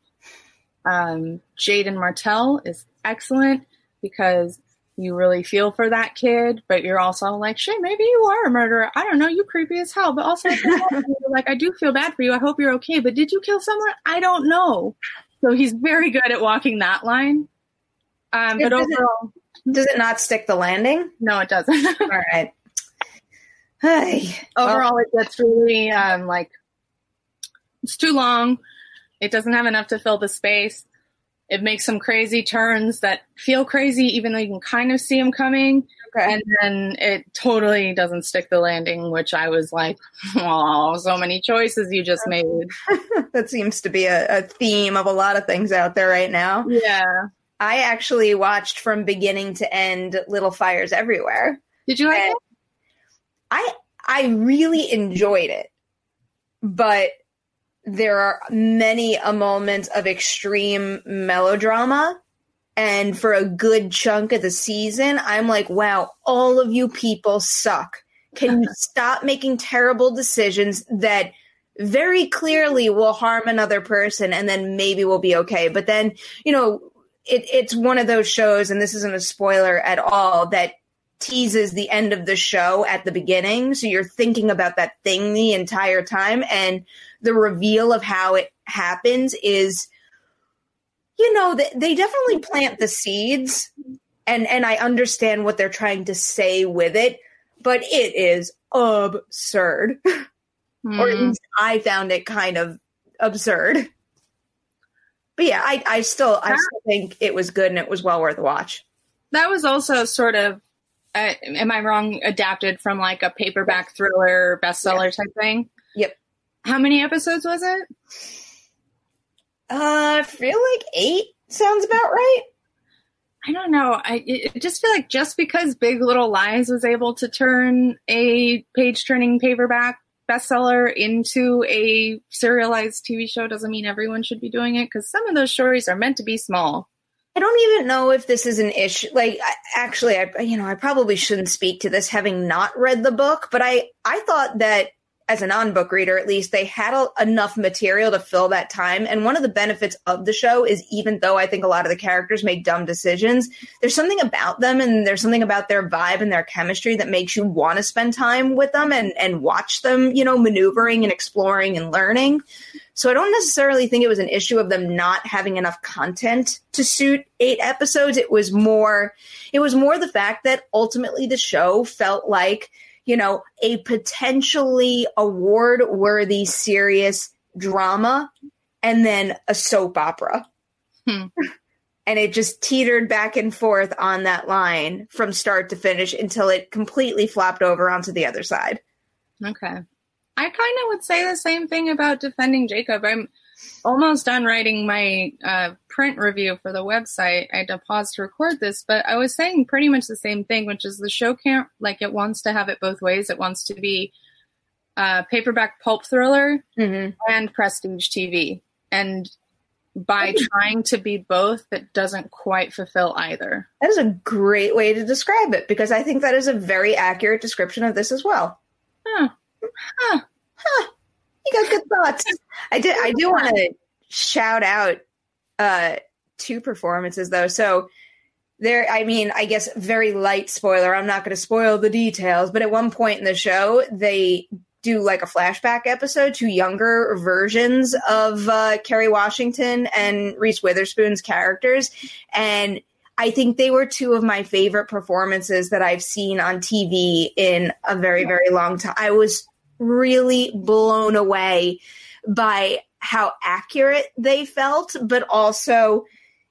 Um, Jaeden Martell is excellent because you really feel for that kid, but you're also like, shit, maybe you are a murderer. I don't know, you creepy as hell, but also <laughs> like, I do feel bad for you. I hope you're okay, but did you kill someone? I don't know. So he's very good at walking that line. Um, but does overall, it, does it not stick the landing? no, it doesn't. <laughs> All right. Hey. overall, it gets really um, like it's too long. It doesn't have enough to fill the space. It makes some crazy turns that feel crazy, even though you can kind of see them coming. And then it totally doesn't stick the landing, which I was like, oh, so many choices you just made. <laughs> that seems to be a, a theme of a lot of things out there right now. Yeah. I actually watched from beginning to end Little Fires Everywhere. Did you like it? I I really enjoyed it, but there are many a moments of extreme melodrama. And for a good chunk of the season, I'm like, wow, all of you people suck. Can you <laughs> stop making terrible decisions that very clearly will harm another person and then maybe we'll be okay? But then, you know, it, it's one of those shows, and this isn't a spoiler at all, that teases the end of the show at the beginning. So you're thinking about that thing the entire time. And the reveal of how it happens is, you know, they, they definitely plant the seeds. And, and I understand what they're trying to say with it, but it is absurd. <laughs> or at Hmm. least I found it kind of absurd. But yeah, I, I still I still think it was good and it was well worth a watch. that was also sort of uh, am i wrong adapted from like a paperback thriller bestseller type thing Yep. how many episodes was it Uh, I feel like eight sounds about right. i don't know i it, just feel like just because big little lies was able to turn a page turning paperback bestseller into a serialized tv show doesn't mean everyone should be doing it because some of those stories are meant to be small I don't even know if this is an issue. Like, I, actually, I you know I probably shouldn't speak to this having not read the book, but I I thought that as a non-book reader, at least they had a, enough material to fill that time. And one of the benefits of the show is, even though I think a lot of the characters make dumb decisions, there's something about them, and there's something about their vibe and their chemistry that makes you want to spend time with them and and watch them, you know, maneuvering and exploring and learning. So I don't necessarily think it was an issue of them not having enough content to suit eight episodes. It was more it was more the fact that ultimately the show felt like, you know, a potentially award worthy serious drama and then a soap opera. Hmm. <laughs> And it just teetered back and forth on that line from start to finish until it completely flopped over onto the other side. Okay. I kind of would say the same thing about defending Jacob. I'm almost done writing my uh, print review for the website. I had to pause to record this, but I was saying pretty much the same thing, which is the show can't, like, it wants to have it both ways. It wants to be uh, paperback pulp thriller Mm-hmm. and prestige TV. And by trying to be both, it doesn't quite fulfill either. That is a great way to describe it because I think that is a very accurate description of this as well. Huh. Huh. You got good thoughts. I did. I do want to shout out uh, two performances though. So there, I mean, I guess very light spoiler. I'm not going to spoil the details, but at one point in the show, they do like a flashback episode to younger versions of uh, Kerry Washington and Reese Witherspoon's characters, and I think they were two of my favorite performances that I've seen on TV in a very, very long time. I was really blown away by how accurate they felt, but also,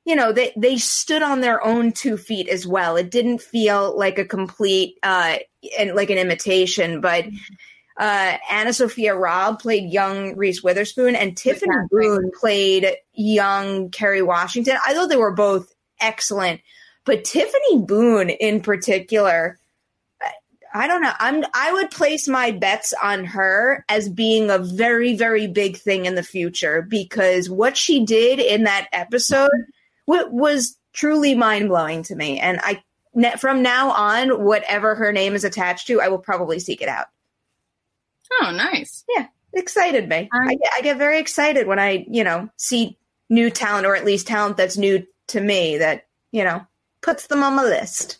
you know, they, they stood on their own two feet as well. It didn't feel like a complete, uh, and like an imitation, but, uh, AnnaSophia Robb played young Reese Witherspoon and Tiffany Exactly. Boone played young Kerry Washington. I thought they were both excellent, but Tiffany Boone in particular, I don't know. I'm I would place my bets on her as being a very very big thing in the future because what she did in that episode w- was truly mind blowing to me, and I ne- from now on, whatever her name is attached to, I will probably seek it out. Oh, nice. Yeah, excited me. Um, I, get, I get very excited when I, you know, see new talent or at least talent that's new to me that, you know, puts them on my list.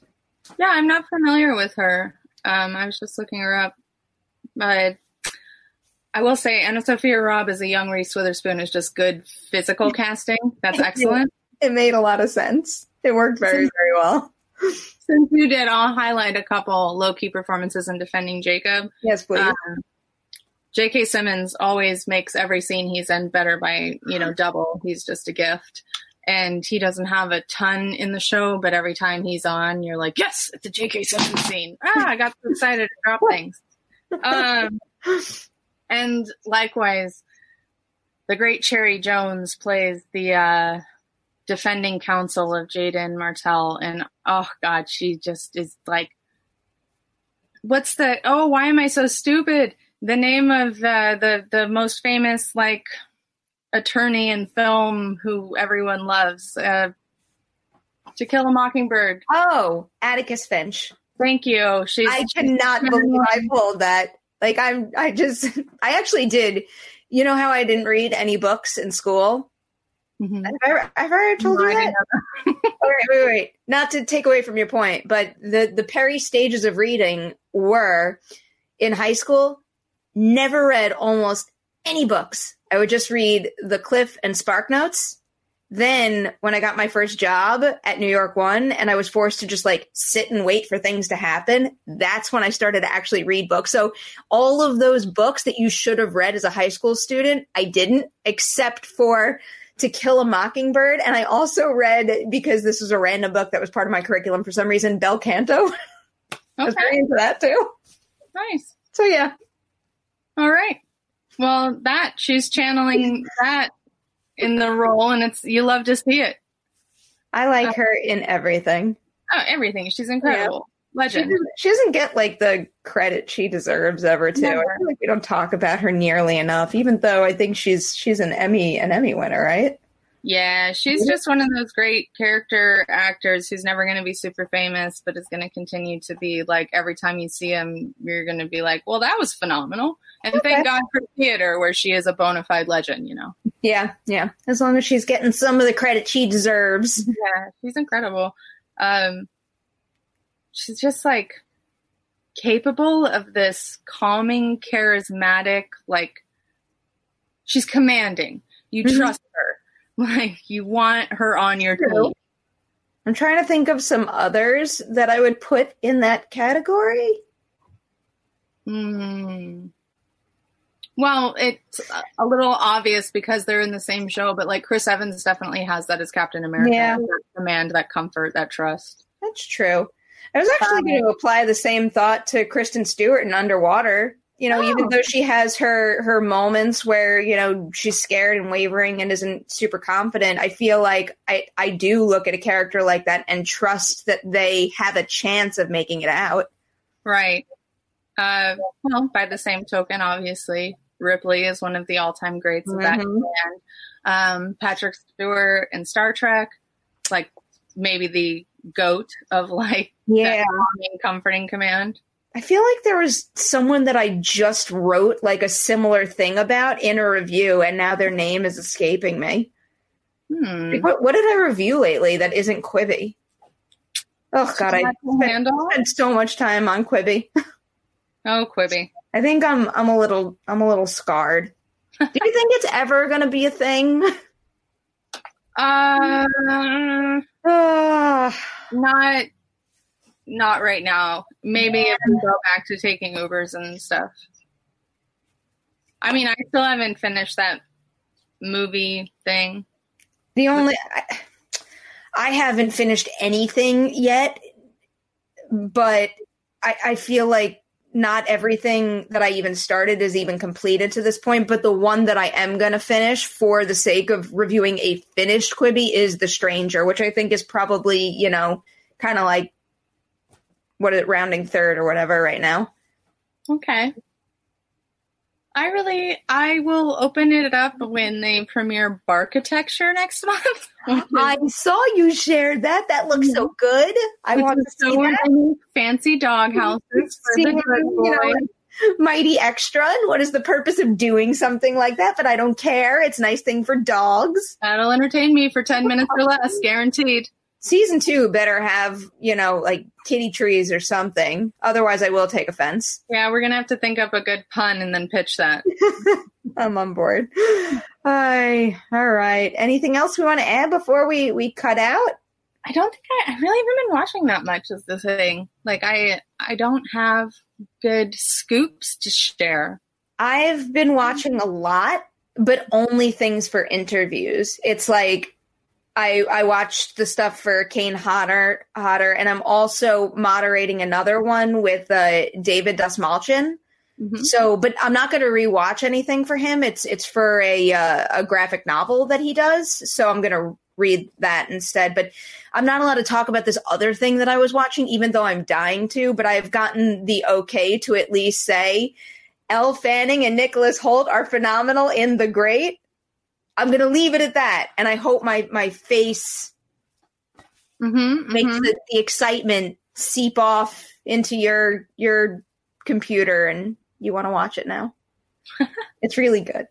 Yeah, I'm not familiar with her. Um, I was just looking her up. But I will say AnnaSophia Robb as a young Reese Witherspoon is just good physical <laughs> casting. That's <laughs> excellent. It made a lot of sense. It worked very, very well. Since you did, I'll highlight a couple low key performances in Defending Jacob. Yes, please. Um, J.K. Simmons always makes every scene he's in better by, you know, <gasps> double. He's just a gift. And he doesn't have a ton in the show, but every time he's on, you're like, yes, it's a J.K. Simmons scene. Ah, I got so excited to drop <laughs> things. Um, and likewise, the great Cherry Jones plays the uh, defending counsel of Jaeden Martell. And oh, God, she just is like, what's the, oh, why am I so stupid? the name of uh, the the most famous like attorney in film who everyone loves, uh, To Kill a Mockingbird. oh, Atticus Finch. Thank you. She's I cannot <laughs> believe I pulled that. Like I'm I just I actually did. You know how I didn't read any books in school? Mhm. Have I ever, I ever told No, you that? didn't know <laughs> All right, wait, wait. Not to take away from your point, but the the Perry stages of reading were in high school. Never read almost any books. I would just read the Cliff and Spark Notes. Then, when I got my first job at New York One, and I was forced to just like sit and wait for things to happen, that's when I started to actually read books. So, all of those books that you should have read as a high school student, I didn't, except for to Kill a Mockingbird. And I also read, because this was a random book that was part of my curriculum for some reason, Bel Canto. Okay. <laughs> I was very into that too. nice. So yeah. All right. Well, that she's channeling that in the role, and it's you love to see it. I like uh, her in everything. Oh, everything. She's incredible. She Legend. doesn't, she doesn't get like the credit she deserves ever too. Never. I feel like we don't talk about her nearly enough, even though I think she's she's an Emmy an Emmy winner, right? Yeah, she's just one of those great character actors who's never going to be super famous, but is going to continue to be like every time you see him, you're going to be like, well, that was phenomenal. And Okay. thank God for theater, where she is a bona fide legend, you know? Yeah, yeah. As long as she's getting some of the credit she deserves. <laughs> Yeah, she's incredible. Um, she's just like capable of this calming, charismatic, like she's commanding. You Mhm. trust her. <laughs> Like you want her on your team. I'm trying to think of some others that I would put in that category. Hmm. Well, it's a- a little obvious because they're in the same show, but like Chris Evans definitely has that as Captain America. Yeah. That command, that comfort, that trust. That's true. I was actually Um, going to apply the same thought to Kristen Stewart in Underwater. You know, even Oh. though she has her her moments where you know she's scared and wavering and isn't super confident, I feel like I I do look at a character like that and trust that they have a chance of making it out. Right. Uh, well, by the same token, obviously, Ripley is one of the all-time greats of that Mhm. command. Um, Patrick Stewart in Star Trek, like maybe the goat of like Yeah, that calming, comforting command. I feel like there was someone that I just wrote like a similar thing about in a review, and now their name is escaping me. Hmm. Like, what, what did I review lately that isn't Quibi? Oh God, I handle. spent so much time on Quibi. Oh, Quibi. I think I'm I'm a little I'm a little scarred. Do you think it's ever gonna be a thing? Uh, <laughs> <sighs> not, not right now. Maybe if we go back to taking Ubers and stuff. I mean, I still haven't finished that movie thing. the only I, I haven't finished anything yet, but I, I feel like not everything that I even started is even completed to this point. But the one that I am gonna finish for the sake of reviewing a finished Quibi is The Stranger, which I think is probably you know kind of like what is it rounding third or whatever right now. Okay. I really, I will open it up when they premiere Barkitecture next month. <laughs> I saw you shared that. That looks so good. I Which want to see so that. many fancy dog houses for See, the you good know, boy. <laughs> Mighty extra. And what is the purpose of doing something like that? But I don't care. It's a nice thing for dogs. That'll entertain me for 10 minutes or less, guaranteed. Season two better have, you know, like kitty trees or something. Otherwise, I will take offense. Yeah, we're going to have to think up a good pun and then pitch that. <laughs> I'm on board. Hi. All right. Anything else we want to add before we, we cut out? I don't think I, I really haven't been watching that much is the thing. Like I I don't have good scoops to share. I've been watching a lot, but only things for interviews. It's like I I watched the stuff for Kane Hodder Hodder, and I'm also moderating another one with uh, David Dastmalchian. Mhm. So, but I'm not going to rewatch anything for him. It's it's for a uh, a graphic novel that he does. So I'm going to read that instead. But I'm not allowed to talk about this other thing that I was watching, even though I'm dying to. But I've gotten the okay to at least say Elle Fanning and Nicholas Hoult are phenomenal in The Great. I'm going to leave it at that, and I hope my my face Mhm, makes mhm. the, the excitement seep off into your your computer, and you want to watch it now. <laughs> it's really good.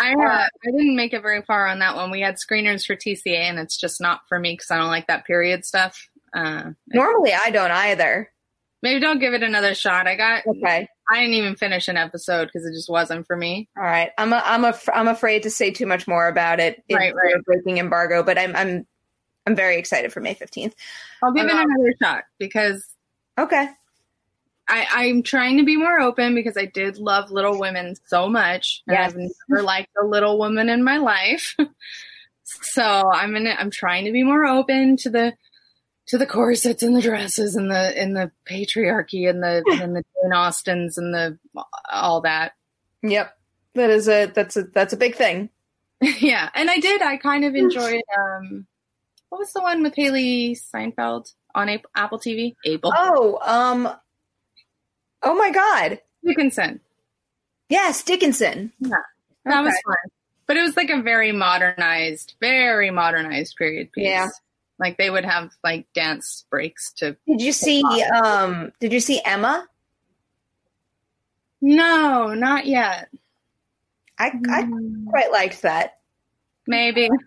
I uh, <laughs> I didn't make it very far on that one. We had screeners for TCA, and it's just not for me because I don't like that period stuff. Uh, Normally, I don't either. Maybe don't give it another shot. I got. Okay. I didn't even finish an episode because it just wasn't for me. All right. I'm a, I'm a, I'm afraid to say too much more about it. in Right, right. breaking embargo, but I'm I'm I'm very excited for May 15th. I'll give it Um, another shot because Okay. I, I'm trying to be more open because I did love Little Women so much, and Yes. I've never liked a Little Woman in my life. <laughs> so I'm in. I'm trying to be more open to the to the corsets and the dresses and the and the patriarchy and the <laughs> and the Jane Austens and the all that. Yep. That is a that's a that's a big thing. <laughs> yeah, and I did. I kind of enjoyed. Um, what was the one with Hailee Steinfeld on A- Apple TV? Apple Oh, um Oh my god. Dickinson. Yes, Dickinson. Yeah, That was Okay. fun. But it was like a very modernized, very modernized period piece. Yeah. Like they would have like dance breaks to Did you see um did you see Emma? No, not yet. I I quite liked that. Maybe. <laughs>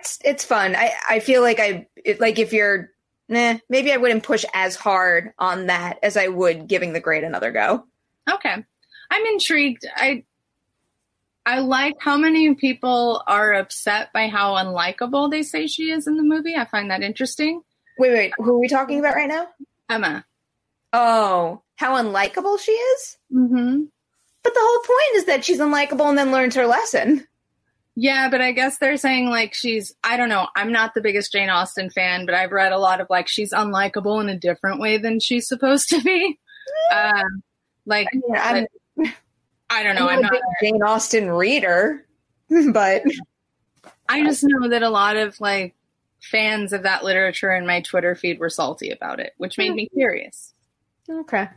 It's it's fun. I I feel like I it, like if you're nah, maybe I wouldn't push as hard on that as I would giving the grade another go. Okay. I'm intrigued. I I like how many people are upset by how unlikable they say she is in the movie. I find that interesting. Wait, wait, who are we talking about right now? Emma. Oh, how unlikable she is? Mm-hmm. But the whole point is that she's unlikable and then learns her lesson. Yeah, but I guess they're saying like she's I don't know. I'm not the biggest Jane Austen fan, but I've read a lot of like she's unlikable in a different way than she's supposed to be. <laughs> Um, like I'm, I don't know. I'm I'm not a Jane Austen reader, <laughs> but I just know that a lot of like fans of that literature in my Twitter feed were salty about it, which made hmm. me curious. okay.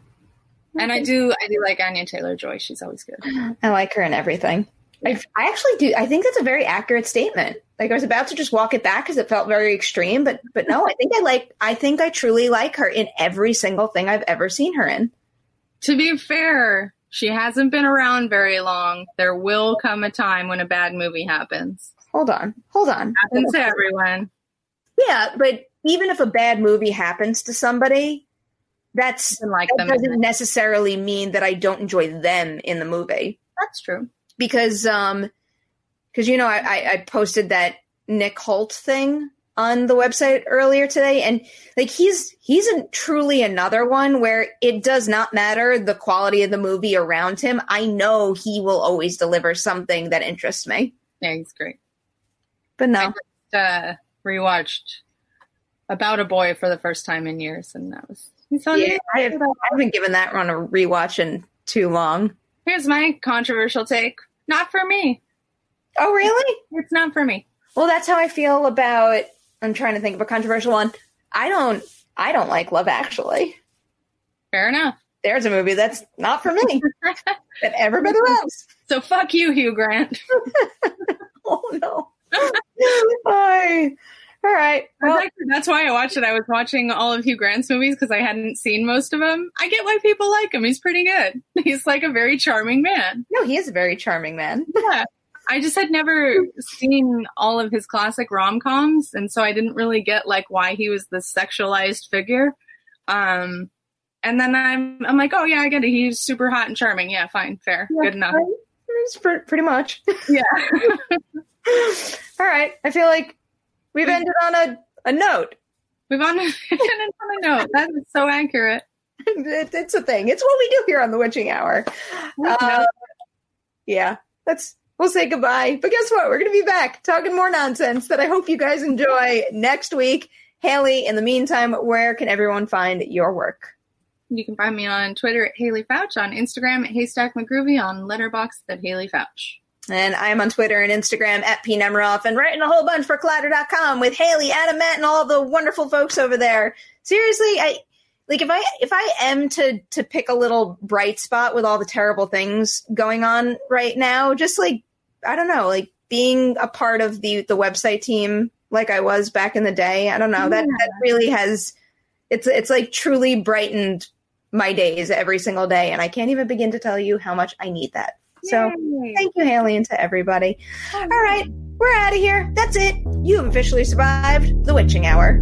And I do, I do like Anya Taylor Joy. She's always good. <sighs> I like her and everything. I, I actually do. I think that's a very accurate statement. Like I was about to just walk it back because it felt very extreme, but but no, I think I like. I think I truly like her in every single thing I've ever seen her in. To be fair, she hasn't been around very long. There will come a time when a bad movie happens. Hold on, hold on. Happens to everyone. Yeah, but even if a bad movie happens to somebody, that's like that doesn't necessarily mean that I don't enjoy them in the movie. That's true. because um because you know I, I I posted that Nick Hoult thing on the website earlier today and like he's he's a truly another one where it does not matter the quality of the movie around him I know he will always deliver something that interests me Yeah, he's great. but no I Uh, rewatched About a Boy for the first time in years, and that was. Yeah, I, have, I haven't given that one a rewatch in too long Here's my controversial take. Not for me. oh really It's not for me. well that's how I feel about I'm trying to think of a controversial one I don't I don't like Love Actually Fair enough. there's a movie that's not for me <laughs> that everybody loves. So fuck you, Hugh Grant. <laughs> oh no. <laughs> Bye. All right. Well, Actually, that's why I watched it. I was watching all of Hugh Grant's movies because I hadn't seen most of them. I get why people like him. He's pretty good. He's like a very charming man. no, he is a very charming man. Yeah. I just had never seen all of his classic rom coms, and so I didn't really get like why he was this sexualized figure. Um, and then I'm I'm like, oh yeah, I get it. He's super hot and charming. Yeah, fine, fair, good enough. Pretty much. <laughs> Yeah. <laughs> All right. I feel like we've ended on a, a note. We've on, on a note. That is so accurate. <laughs> It, it's a thing. It's what we do here on the Witching Hour. Uh, yeah. That's we'll say goodbye. But guess what? We're gonna be back talking more nonsense that I hope you guys enjoy next week. Haleigh, in the meantime, where can everyone find your work? You can find me on Twitter at Haleigh Foutch, on Instagram at Haystack McGroovy, on Letterboxd at Haleigh Foutch. And I'm on Twitter and Instagram at P Nemiroff and writing a whole bunch for Collider.com with Haleigh, Adam, Matt, and all the wonderful folks over there. Seriously, I like if I if I am to to pick a little bright spot with all the terrible things going on right now, just like I don't know, like being a part of the the website team like I was back in the day. I don't know. That that really has it's it's like truly brightened my days every single day and I can't even begin to tell you how much I need that. So thank you, Haleigh, and to everybody. All right, we're out of here. That's it. You have officially survived the witching hour.